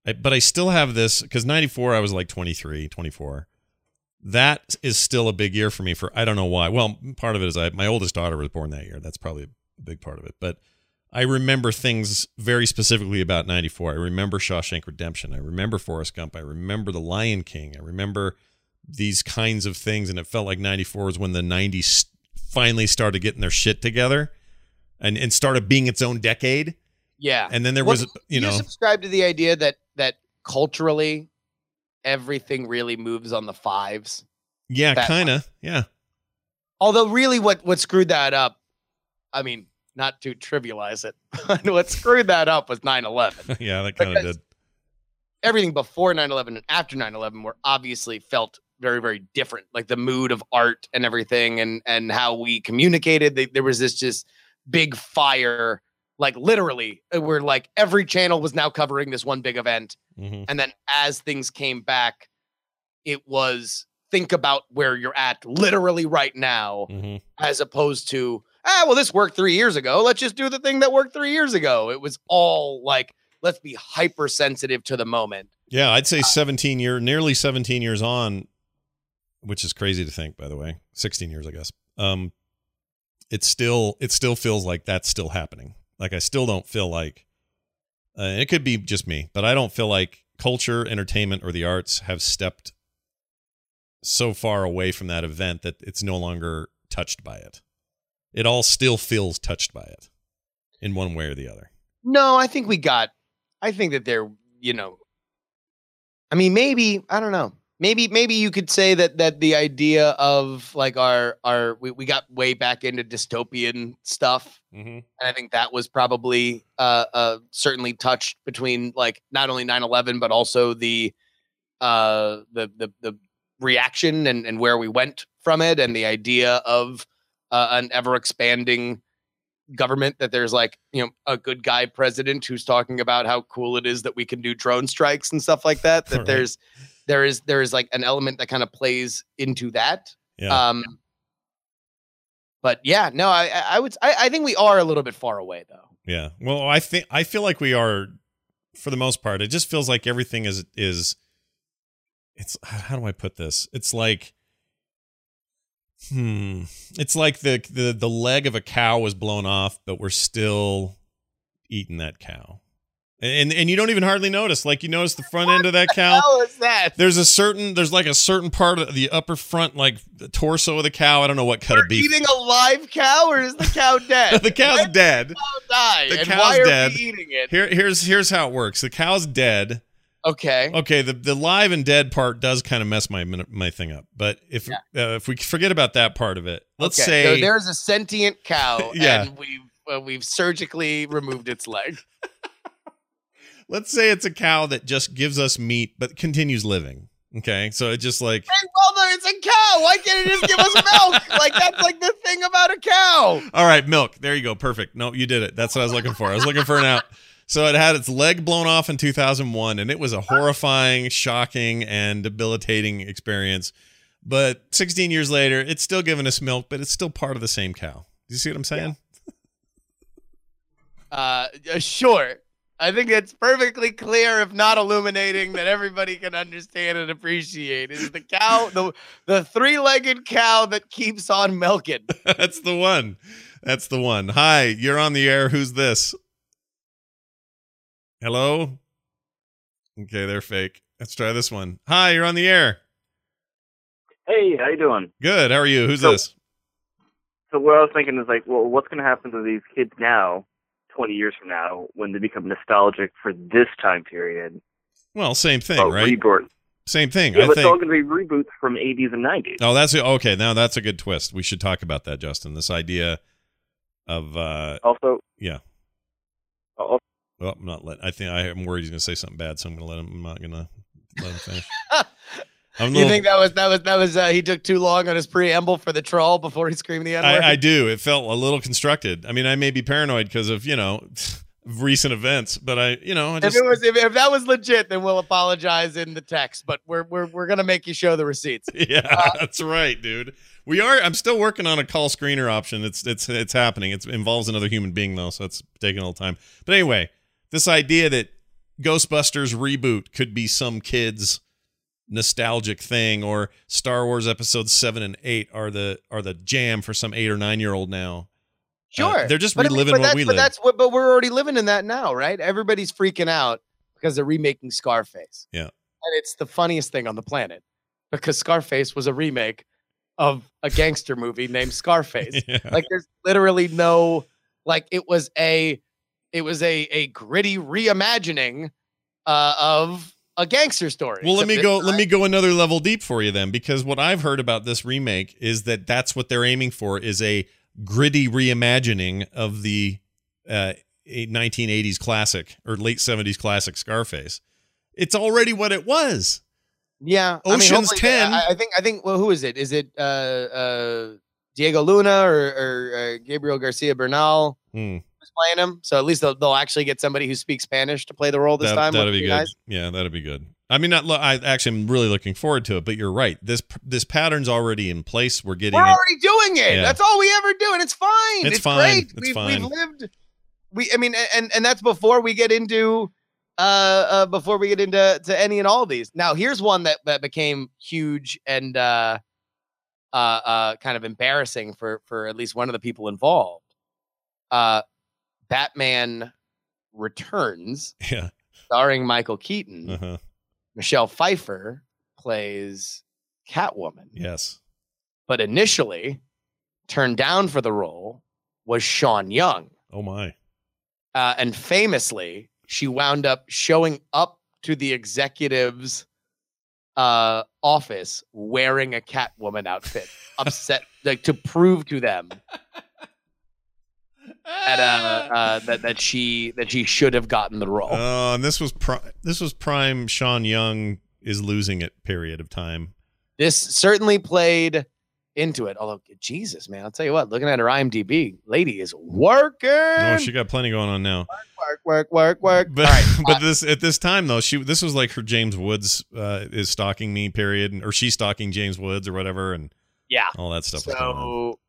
I, but I still have this because 94 I was like 23, 24. That is still a big year for me for I don't know why. Well, part of it is I my oldest daughter was born that year. That's probably a big part of it. But I remember things very specifically about 94. I remember Shawshank Redemption. I remember Forrest Gump. I remember The Lion King. I remember these kinds of things and it felt like 94 was when the 90s finally started getting their shit together and and started being its own decade Yeah. and then there What- was you know you subscribe to the idea that that culturally everything really moves on the fives. yeah kind of yeah Although really what what screwed that up, I mean, not to trivialize it, what screwed that up was 9/11. yeah that kind of did Everything before 9/11 and after 9/11 were obviously felt very very different. Like the mood of art and everything and and how we communicated. They, there was this just big fire like literally uh, where like every channel was now covering this one big event. Mhm. and then as things came back it was think about where you're at literally right now Mhm. as opposed to ah well this worked 3 years ago. Let's just do the thing that worked 3 years ago. It was all like let's be hypersensitive to the moment. Yeah i'd say 17 year nearly 17 years on which is crazy to think by the way 16 years i guess um it still it still feels like that's still happening like i still don't feel like uh, it could be just me but i don't feel like culture entertainment or the arts have stepped so far away from that event that it's no longer touched by it. It all still feels touched by it in one way or the other. No i think we got i think that they're you know i mean maybe i don't know. Maybe maybe you could say that that the idea of like our our we, we got way back into dystopian stuff Mm-hmm. and i think that was probably uh uh certainly touched between like not only 9-11 but also the uh the the the reaction and and where we went from it and the idea of uh, an ever expanding government that there's like you know a good guy president who's talking about how cool it is that we can do drone strikes and stuff like that that Right. there's there is there is like an element that kind of plays into that Yeah. um but yeah no i I- would I, I think we are a little bit far away though Yeah. Well, I think I feel like we are for the most part. It just feels like everything is is it's how do I put this? It's like hmm, it's like the the the leg of a cow was blown off, but we're still eating that cow. And and you don't even hardly notice. Like you notice the front end of that cow. how is that There's a certain there's like a certain part of the upper front like the torso of the cow. I don't know what cut We're of beef. eating a live cow or is the cow dead the cow's When dead. the cow die The and cow's why are dead. we eating it Here here's here's how it works. The cow's dead. okay Okay, the the live and dead part does kind of mess my my thing up. But if uh, if we forget about that part of it, let's Okay, say so there's a sentient cow Yeah. and we've uh, we've surgically removed its leg let's say it's a cow that just gives us meat but continues living. Okay, so it just like Hey, well, it's a cow. Why can't it just give us milk? Like that's like the thing about a cow. all right, milk. There you go, perfect. No, you did it. That's what I was looking for. I was looking for an out. So it had its leg blown off in 2001, and it was a horrifying, shocking, and debilitating experience. But 16 years later, it's still giving us milk, but it's still part of the same cow. Do you see what I'm saying? Uh, uh, sure. I think it's perfectly clear, if not illuminating, that everybody can understand and appreciate. Is the cow the the three legged cow that keeps on milking? That's the one. That's the one. Hi, you're on the air. Who's this? Hello? Okay, they're fake. Let's try this one. Hi, you're on the air. Hey, how you doing? Good. How are you? Who's So- this? So what I was thinking is like, well, what's going to happen to these kids now, 20 years from now, when they become nostalgic for this time period? Well, same thing, Oh, right? Rebirth. Same thing. Yeah, I but it's all going to be reboots from 80s and 90s. Oh, that's okay. Now that's a good twist. We should talk about that, Justin. This idea of uh Also, yeah. al- Well, I'm not let. I think I am worried he's going to say something bad, so I'm going to let him. I'm not going to let him finish. You little- think that was that was that was uh, he took too long on his preamble for the troll before he screamed the N word? I, I do. It felt a little constructed. I mean, I may be paranoid because of you know recent events, but I, you know, I if it was if, if that was legit, then we'll apologize in the text. But we're we're we're gonna make you show the receipts. yeah, that's right, dude. We are. I'm still working on a call screener option. It's it's it's happening. It's, it involves another human being though, so it's taking a little time. But anyway, this idea that Ghostbusters reboot could be some kids nostalgic thing or Star Wars episodes 7 and 8 are the are the jam for some 8 or 9 year old now. Sure, Uh, they're just But I mean, reliving but what that's, we but lived. that's what. But we're already living in that now, right? Everybody's freaking out because they're remaking Scarface. Yeah. and it's the funniest thing on the planet because Scarface was a remake of a gangster movie named Scarface. Yeah. Like, there's literally no like. It was a, it was a a gritty reimagining uh, of a gangster story. Well, let me go. Let me go another level deep for you then, because what I've heard about this remake is that that's what they're aiming for is a gritty reimagining of the uh, 1980s classic or late 70s classic Scarface. It's already what it was. Yeah, I mean, Ocean's 10. I, I think. I think. Well, who is it? Is it uh, uh, Diego Luna or, or uh, Gabriel Garcia Bernal Hmm, who's playing him? So at least they'll, they'll actually get somebody who speaks Spanish to play the role this that, time. that'd be good. nice? Yeah, that'd be good. I mean, not. I actually am really looking forward to it. But you're right. This this pattern's already in place. We're getting We're it. already doing it. Yeah. That's all we ever do, and it's fine. It's It's, fine. great. It's we've, fine. we've lived. We. I mean, and and that's before we get into. Uh, uh, before we get into to any and all these. Now, here's one that that became huge and uh, uh, uh, kind of embarrassing for for at least one of the people involved. Uh, Batman Returns, Yeah. starring Michael Keaton. Uh-huh. Michelle Pfeiffer plays Catwoman Yes. but initially turned down for the role was Sean Young. Oh my. Uh, and famously, she wound up showing up to the executives uh, office wearing a Catwoman outfit, upset like to prove to them that uh, uh that that she that she should have gotten the role. Oh, and this was pri- this was prime Sean Young is losing it period of time. this certainly played into it. Although Jesus, man, I'll tell you what, looking at her IMDb, lady is working. Oh, she got plenty going on now. work, work, work, work. But All right, but this at this time though, she this was like her James Woods uh, is stalking me period, or she's stalking James Woods or whatever, and yeah. all that stuff was going on. So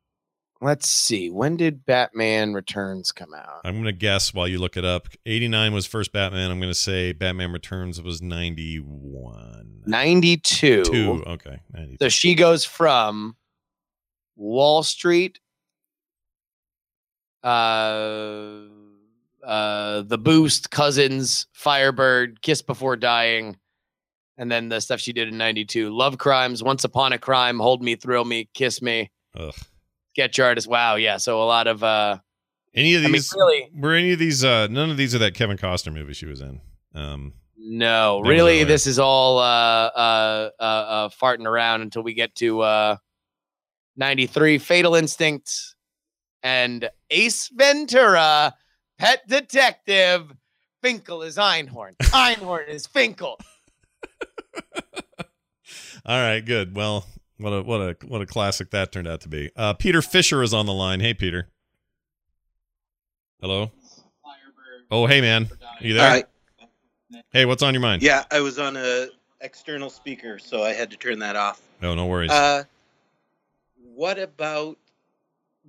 let's see. When did Batman Returns come out? I'm gonna guess while you look it up. 89 was first Batman. I'm gonna say Batman Returns was 91. 92. Two. Okay, 92. So she goes from Wall Street, uh, uh, The Boost, Cousins, Firebird, Kiss Before Dying, and then the stuff she did in 92. Love Crimes, Once Upon a Crime, Hold Me, Thrill Me, Kiss Me, Ugh. Sketch Artist. Wow. Yeah. So a lot of, uh, Any of I mean, these really, were any of these? Uh, none of these are that Kevin Costner movie she was in. Um, no, really, this is all uh, uh, uh, uh, farting around until we get to uh, 93 Fatal Instinct and Ace Ventura, Pet Detective. Finkel is Einhorn. Einhorn is Finkel. all right, good. Well, what a what a what a classic that turned out to be. Uh, Peter Fisher is on the line. Hey, Peter. Hello. Oh, hey, man. Are you there? Right. Hey, what's on your mind? Yeah, I was on a external speaker, so I had to turn that off. No, no worries. Uh, what about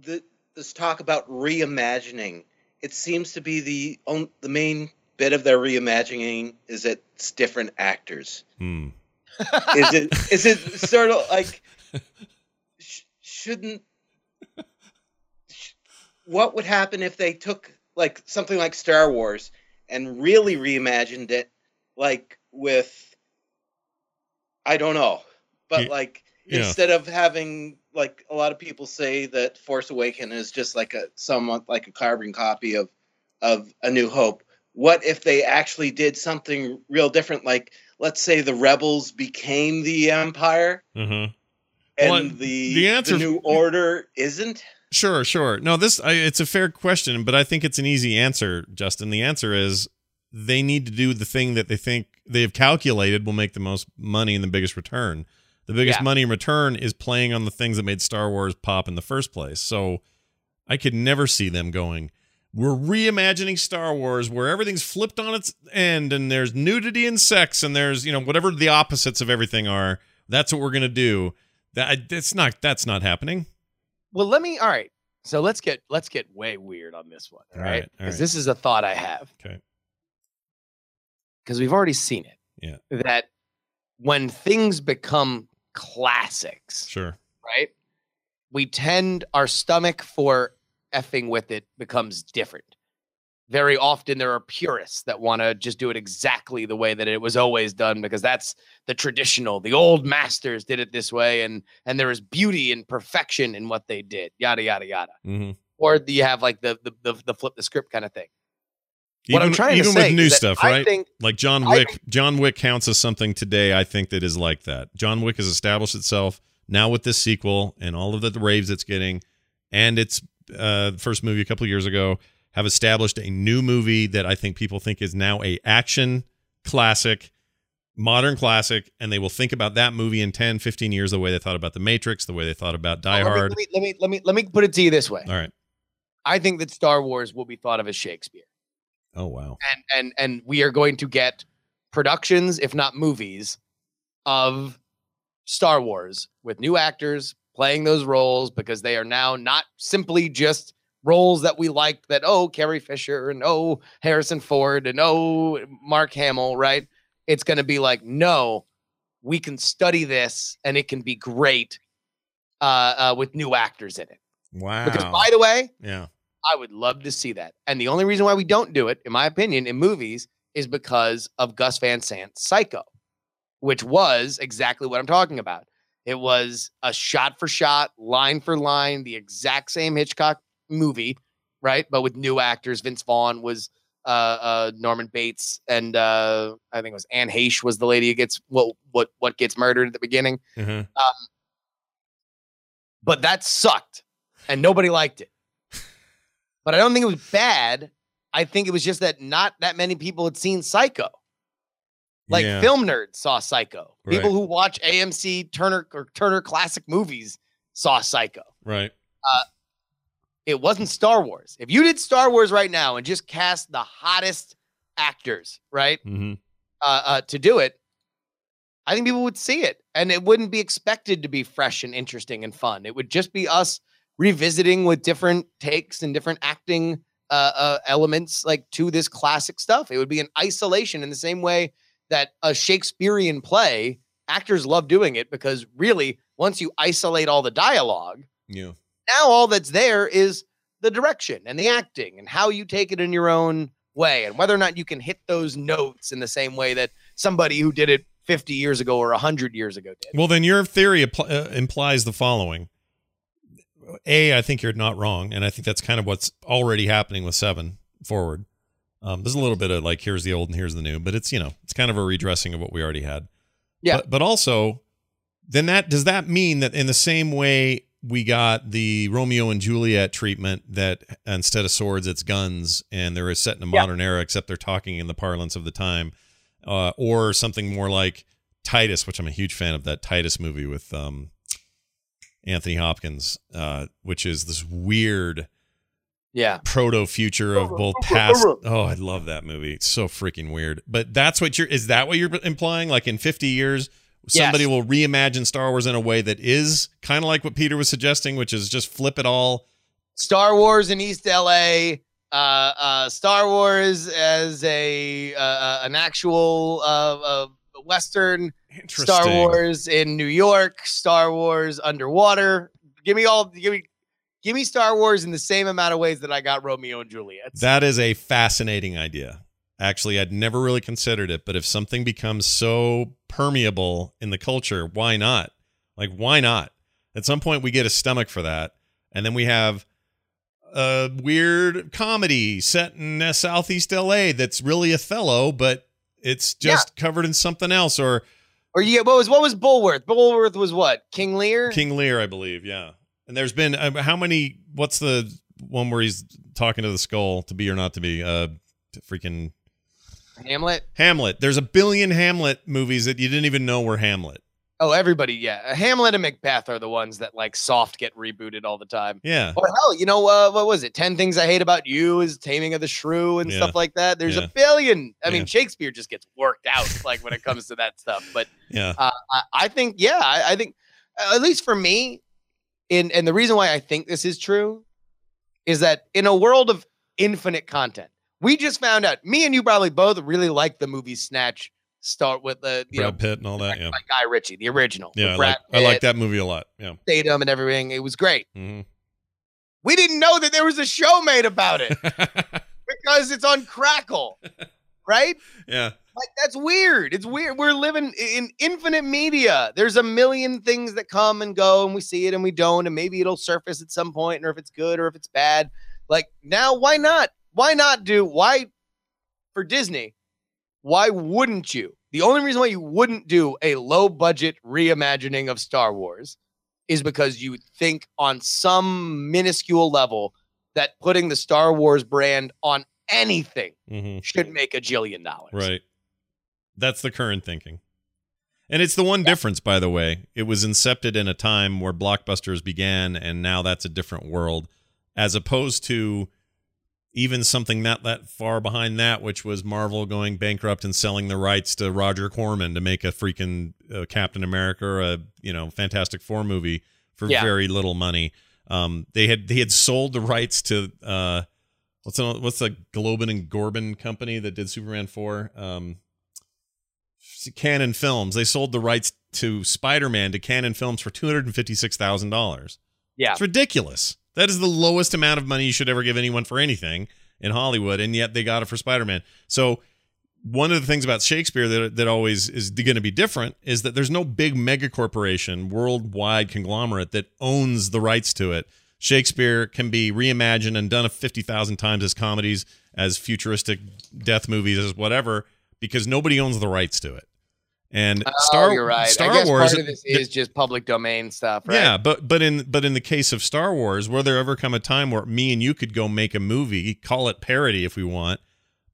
the this talk about reimagining? It seems to be the on, the main bit of their reimagining is that it's different actors. hmm. Is it is it sort of like sh- shouldn't sh- what would happen if they took like something like Star Wars and really reimagined it like with I don't know but like yeah. instead of having like a lot of people say that Force Awaken is just like a somewhat like a carbon copy of of A New Hope what if they actually did something real different like let's say the rebels became the empire Uh-huh. and Well, the the answer- the new order isn't Sure, sure. No, this I, it's a fair question, but I think it's an easy answer, Justin. The answer is they need to do the thing that they think they have calculated will make the most money and the biggest return. The biggest Yeah. money in return is playing on the things that made Star Wars pop in the first place. So I could never see them going, we're reimagining Star Wars where everything's flipped on its end and there's nudity and sex and there's, you know, whatever the opposites of everything are. That's what we're going to do. That that's not that's not happening. Well, let me. All right. So let's get let's get way weird on this one. All right. right, Because right. this is a thought I have. Okay. Because we've already seen it. Yeah. That when things become classics, Sure. right? We tend our stomach for effing with it becomes different. Very often there are purists that want to just do it exactly the way that it was always done because that's the traditional. The old masters did it this way and and there is beauty and perfection in what they did. Yada yada yada. Mm-hmm. Or do you have like the the the, the flip the script kind of thing? what I'm trying even to say with new stuff, right? think like John Wick. John Wick counts as something today. I think that is like that. John Wick has established itself now with this sequel and all of the raves it's getting, and its uh, first movie a couple years ago have established a new movie that I think people think is now a action classic, modern classic, and they will think about that movie in 10, 15 years the way they thought about The Matrix, the way they thought about Die let Hard. Let me, let me let me let me put it to you this way. All right. I think that Star Wars will be thought of as Shakespeare. Oh wow. and and and we are going to get productions if not movies of Star Wars with new actors playing those roles because they are now not simply just roles that we liked that oh Carrie Fisher and oh Harrison Ford and oh Mark Hamill right it's going to be like no we can study this and it can be great uh, uh with new actors in it Wow. because by the way yeah. I would love to see that. And the only reason why we don't do it, in my opinion, in movies is because of Gus Van Sant's Psycho, which was exactly what I'm talking about. It was a shot for shot, line for line, the exact same Hitchcock movie, right? But with new actors. Vince Vaughn was uh, uh, Norman Bates and uh, I think it was Anne Heche was the lady who gets what what what gets murdered at the beginning. Uh-huh. But that sucked, and nobody liked it. But I don't think it was bad. I think it was just that not that many people had seen Psycho. Like Yeah. film nerds saw Psycho. People Right. who watch AMC Turner or Turner Classic Movies saw Psycho. Right. It wasn't Star Wars. If you did Star Wars right now and just cast the hottest actors, right, hmm uh, uh, to do it, I think people would see it, and it wouldn't be expected to be fresh and interesting and fun. It would just be us revisiting with different takes and different acting uh, uh, elements, like to this classic stuff. It would be an isolation in the same way that a Shakespearean play actors love doing it because really, once you isolate all the dialogue, Yeah. now all that's there is the direction and the acting and how you take it in your own way and whether or not you can hit those notes in the same way that somebody who did it 50 years ago or 100 years ago did. Well, then your theory appl- uh, implies the following. A, I think you're not wrong, and I think that's kind of what's already happening with Seven forward. Um, there's a little bit of like here's the old and here's the new, but it's you know it's kind of a redressing of what we already had. Yeah. But, but also, then that does that mean that in the same way we got the Romeo and Juliet treatment that instead of swords it's guns and they're set in a Yeah. modern era except they're talking in the parlance of the time, uh, or something more like Titus, which I'm a huge fan of that Titus movie with um, Anthony Hopkins, uh, which is this weird Yeah. proto future of both past. Oh, I love that movie. It's so freaking weird. But that's what you're. Is that what you're implying? Like in 50 years, somebody Yes. will reimagine Star Wars in a way that is kind of like what Peter was suggesting, which is just flip it all. Star Wars in East LA, uh, uh, Star Wars as a uh, uh, an actual uh, uh, Western, Interesting. Star Wars in New York, Star Wars underwater. Give me all. Give me. Give me Star Wars in the same amount of ways that I got Romeo and Juliet. That is a fascinating idea. Actually, I'd never really considered it, but if something becomes so permeable in the culture, why not? Like, why not? At some point, we get a stomach for that, and then we have a weird comedy set in uh, Southeast LA that's really Othello, but it's just covered in something else, or or you get what was what was Bulworth? Bulworth was what King Lear. King Lear, I believe. Yeah, and there's been uh, how many? What's the one where he's talking to the skull to be or not to be? Uh, freaking Hamlet. Hamlet. There's a billion Hamlet movies that you didn't even know were Hamlet. Oh, everybody, yeah. Hamlet and Macbeth are the ones that like soft get rebooted all the time. Yeah. Or hell, you know uh, what was it? Ten Things I Hate About You is Taming of the Shrew and Yeah. stuff like that. There's Yeah. a billion. I Yeah. mean, Shakespeare just gets worked out like when it comes to that stuff. But Yeah. uh, I, I think, yeah, I, I think uh, at least for me, in and the reason why I think this is true is that in a world of infinite content, we just found out. Me and you probably both really like the movie Snatch. Start with the you Brad know Pitt and all that. Yeah. Guy Ritchie, the original. Yeah. I like, I like that movie a lot. Yeah. Statham and everything. It was great. hmm We didn't know that there was a show made about it because it's on Crackle, right? yeah. Like that's weird. It's weird. We're living in infinite media. There's a million things that come and go, and we see it and we don't, and maybe it'll surface at some point, or if it's good or if it's bad. Like now, why not? Why not do why for Disney? Why wouldn't you? The only reason why you wouldn't do a low budget reimagining of Star Wars is because you think on some minuscule level that putting the Star Wars brand on anything hmm should make a jillion dollars. Right. That's the current thinking. And it's the one difference, by the way. It was incepted in a time where blockbusters began, and now that's a different world, as opposed to even something not that far behind that, which was Marvel going bankrupt and selling the rights to Roger Corman to make a freaking uh, Captain America or a you know Fantastic Four movie for Yeah. very little money. Um, they had they had sold the rights to uh, what's the, what's the Globin and Gorbin company that did Superman four? Um, Cannon Films. They sold the rights to Spider Man to Cannon Films for two hundred and fifty six thousand dollars. Yeah. It's ridiculous. That is the lowest amount of money you should ever give anyone for anything in Hollywood, and yet they got it for Spider Man. So one of the things about Shakespeare that that always is going to be different is that there's no big mega corporation, worldwide conglomerate that owns the rights to it. Shakespeare can be reimagined and done 50,000 times as comedies, as futuristic death movies, as whatever, because nobody owns the rights to it. And Oh, Star, you're right. Star Wars, part of this is just public domain stuff, right? yeah, but but in but in the case of Star Wars, will there ever come a time where me and you could go make a movie, call it parody if we want,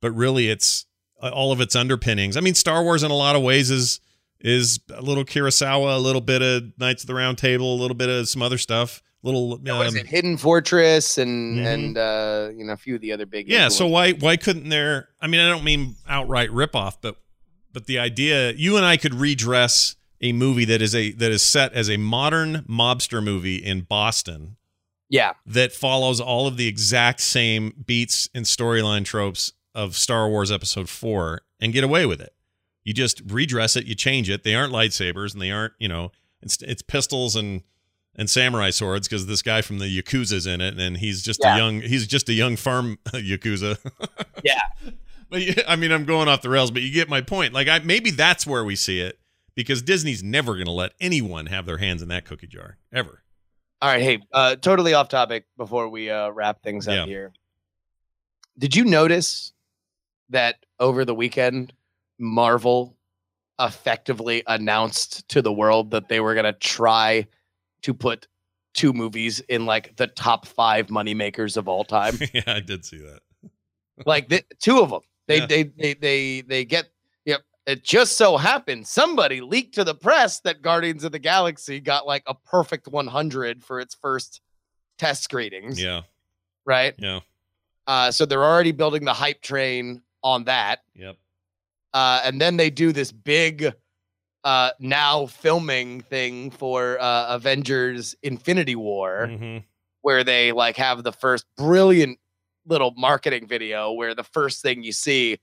but really it's uh, all of its underpinnings. I mean, Star Wars in a lot of ways is is a little Kurosawa, a little bit of Knights of the Round Table, a little bit of some other stuff, little um, it Hidden Fortress and Mhm. and uh, you know a few of the other big yeah. So why why couldn't there? I mean, I don't mean outright ripoff, but but the idea you and I could redress a movie that is a that is set as a modern mobster movie in Boston yeah, that follows all of the exact same beats and storyline tropes of Star Wars Episode 4 and get away with it. You just redress it, you change it. They aren't lightsabers and they aren't, you know, it's, it's pistols and and samurai swords because this guy from the Yakuza's in it and he's just Yeah. a young he's just a young farm Yakuza. Yeah. But I mean, I'm going off the rails, but you get my point. Like I maybe that's where we see it because Disney's never going to let anyone have their hands in that cookie jar ever. All right, hey, uh, totally off topic before we uh, wrap things up Yeah. here. Did you notice that over the weekend, Marvel effectively announced to the world that they were going to try to put two movies in like the top five moneymakers of all time? yeah, I did see that. like the, two of them. They, Yeah. they they they they get. Yep. It just so happened somebody leaked to the press that Guardians of the Galaxy got like a perfect 100 for its first test screenings. Yeah. Right. Yeah. Uh, so they're already building the hype train on that. Yep. Uh, and then they do this big uh, now filming thing for uh, Avengers Infinity War hmm where they like have the first brilliant little marketing video where the first thing you see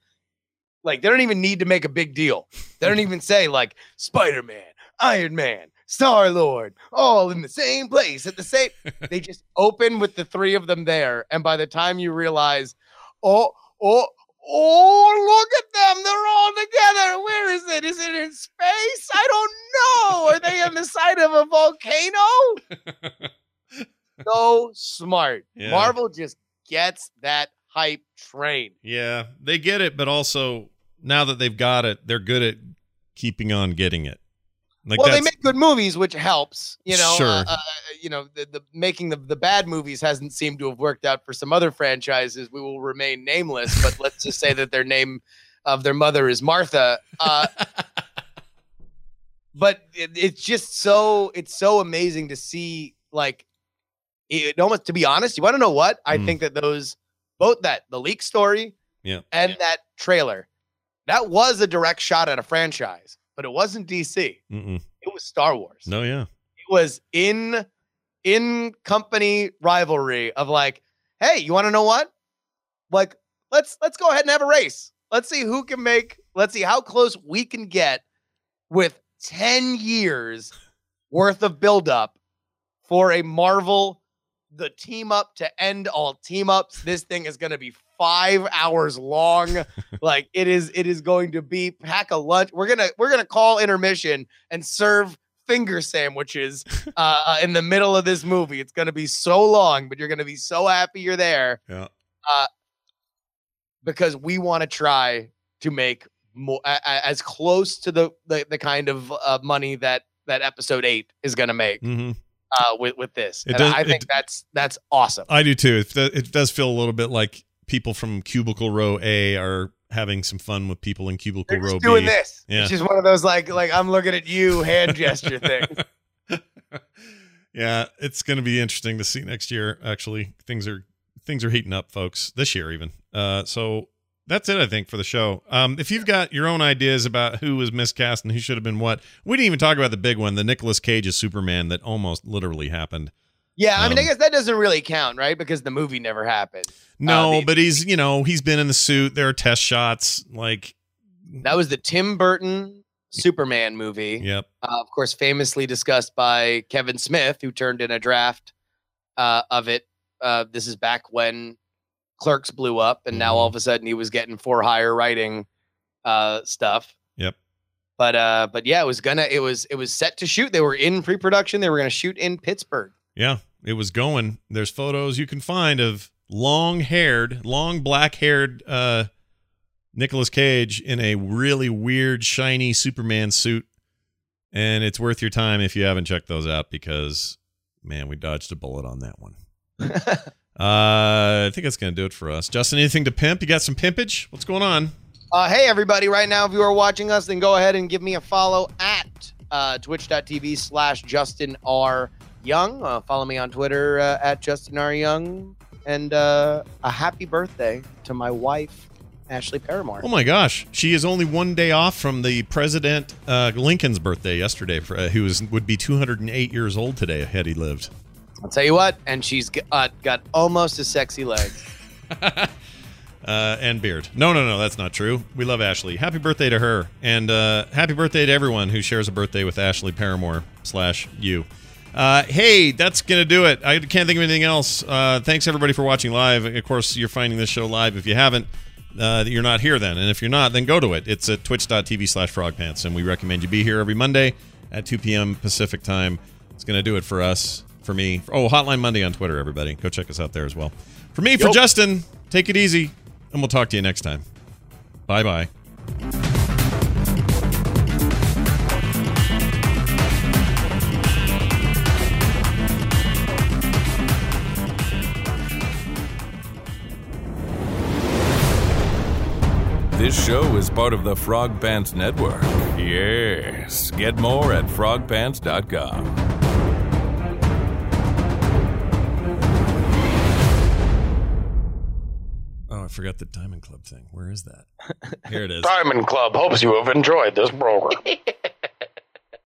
like they don't even need to make a big deal. They don't even say like spider-man iron man star lord all in the same place at the same they just open with the three of them there and by the time you realize oh oh oh look at them they're all together where is it is it in space i don't know are they on the side of a volcano so smart. Yeah. Marvel just gets that hype train. Yeah, they get it, but also now that they've got it, they're good at keeping on getting it. Like well, they make good movies, which helps. You know, Sure. uh, uh, you know, the, the making the, the bad movies hasn't seemed to have worked out for some other franchises. We will remain nameless, but let's just say that their name of their mother is Martha. Uh, but it, it's just so it's so amazing to see like it almost to be honest you want to know what i Mm. think that those both that the leak story Yeah. and that trailer that was a direct shot at a franchise but it wasn't dc Mm-mm. it was star wars. No, yeah, it was in in company rivalry of like hey you want to know what? Like let's let's go ahead and have a race. Let's see who can make let's see how close we can get with 10 years worth of buildup for a marvel the team up to end all team ups. This thing is going to be five hours long like it is it is going to be pack a lunch we're gonna we're gonna call intermission and serve finger sandwiches uh, uh, in the middle of this movie. It's going to be so long, but you're going to be so happy you're there yeah. because we want to try to make more a, a- as close to the the, the kind of uh, money that that episode eight is going to make hmm uh, with with this. Does- I think it- that's that's awesome. I do too. It, it does feel a little bit like people from Cubicle Row A are having some fun with people in Cubicle Row doing B. this. Yeah. It's just one of those like like I'm looking at you hand gesture thing. yeah, it's going to be interesting to see next year. Actually, things are things are heating up, folks. This year, even. Uh, so that's it, I think, for the show. Um, if you've got your own ideas about who was miscast and who should have been what, we didn't even talk about the big one, the Nicolas Cage as Superman that almost literally happened. Yeah, I mean, I Um, guess that doesn't really count, right? Because the movie never happened. No, the- but he's you know he's been in the suit. There are test shots. Like, That was the Tim Burton Superman movie. yep, uh, of course, famously discussed by Kevin Smith, who turned in a draft uh, of it. Uh, this is back when Clerks blew up, and now Mm-hmm. all of a sudden he was getting for hire writing uh, stuff. Yep. But uh, but yeah, it was gonna it was it was set to shoot. They were in pre production. They were gonna shoot in Pittsburgh. Yeah. it was going. There's photos you can find of long-haired, long black-haired uh, Nicolas Cage in a really weird, shiny Superman suit, and it's worth your time if you haven't checked those out because, man, we dodged a bullet on that one. uh, I think that's gonna do it for us. Justin, anything to pimp? You got some pimpage? What's going on? Uh, hey, everybody, right now, if you are watching us, then go ahead and give me a follow at uh, twitch.tv slash Justin R. Young. Uh, follow me on Twitter uh, at Justin R. Young. And uh, a happy birthday to my wife, Ashley Paramore. Oh my gosh, she is only one day off from the President uh, Lincoln's birthday yesterday, for, uh, who is, would be 208 years old today had he lived. I'll tell you what, and she's g- uh, got almost as sexy legs. uh, and beard. No, no, no, that's not true. We love Ashley. Happy birthday to her, and uh, happy birthday to everyone who shares a birthday with Ashley Paramore slash you. Uh, hey, that's gonna do it. I can't think of anything else. Uh, thanks everybody for watching live. Of course, you're finding this show live. If you haven't, uh, you're not here then, and if you're not, then go to it. It's at twitch.tv slash frogpants, and we recommend you be here every Monday at 2 p.m. Pacific time. It's gonna do it for us, for me. Oh, Hotline Monday on Twitter, everybody. Go check us out there as well. For me, for Yup. Justin, take it easy, and we'll talk to you next time. Bye bye. This show is part of the Frog Pants Network. Yes. Get more at frogpants.com. Oh, I forgot the Diamond Club thing. Where is that? Here it is. Diamond Club hopes you have enjoyed this program.